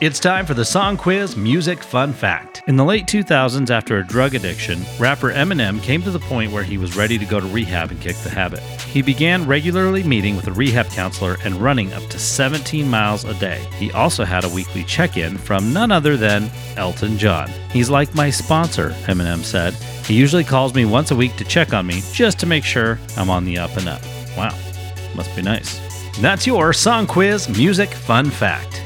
It's time for the Song Quiz Music Fun Fact. In the late 2000s, after a drug addiction, rapper Eminem came to the point where he was ready to go to rehab and kick the habit. He began regularly meeting with a rehab counselor and running up to 17 miles a day. He also had a weekly check in from none other than Elton John. He's like my sponsor, Eminem said. He usually calls me once a week to check on me just to make sure I'm on the up and up. Wow, must be nice. That's your Song Quiz Music Fun Fact.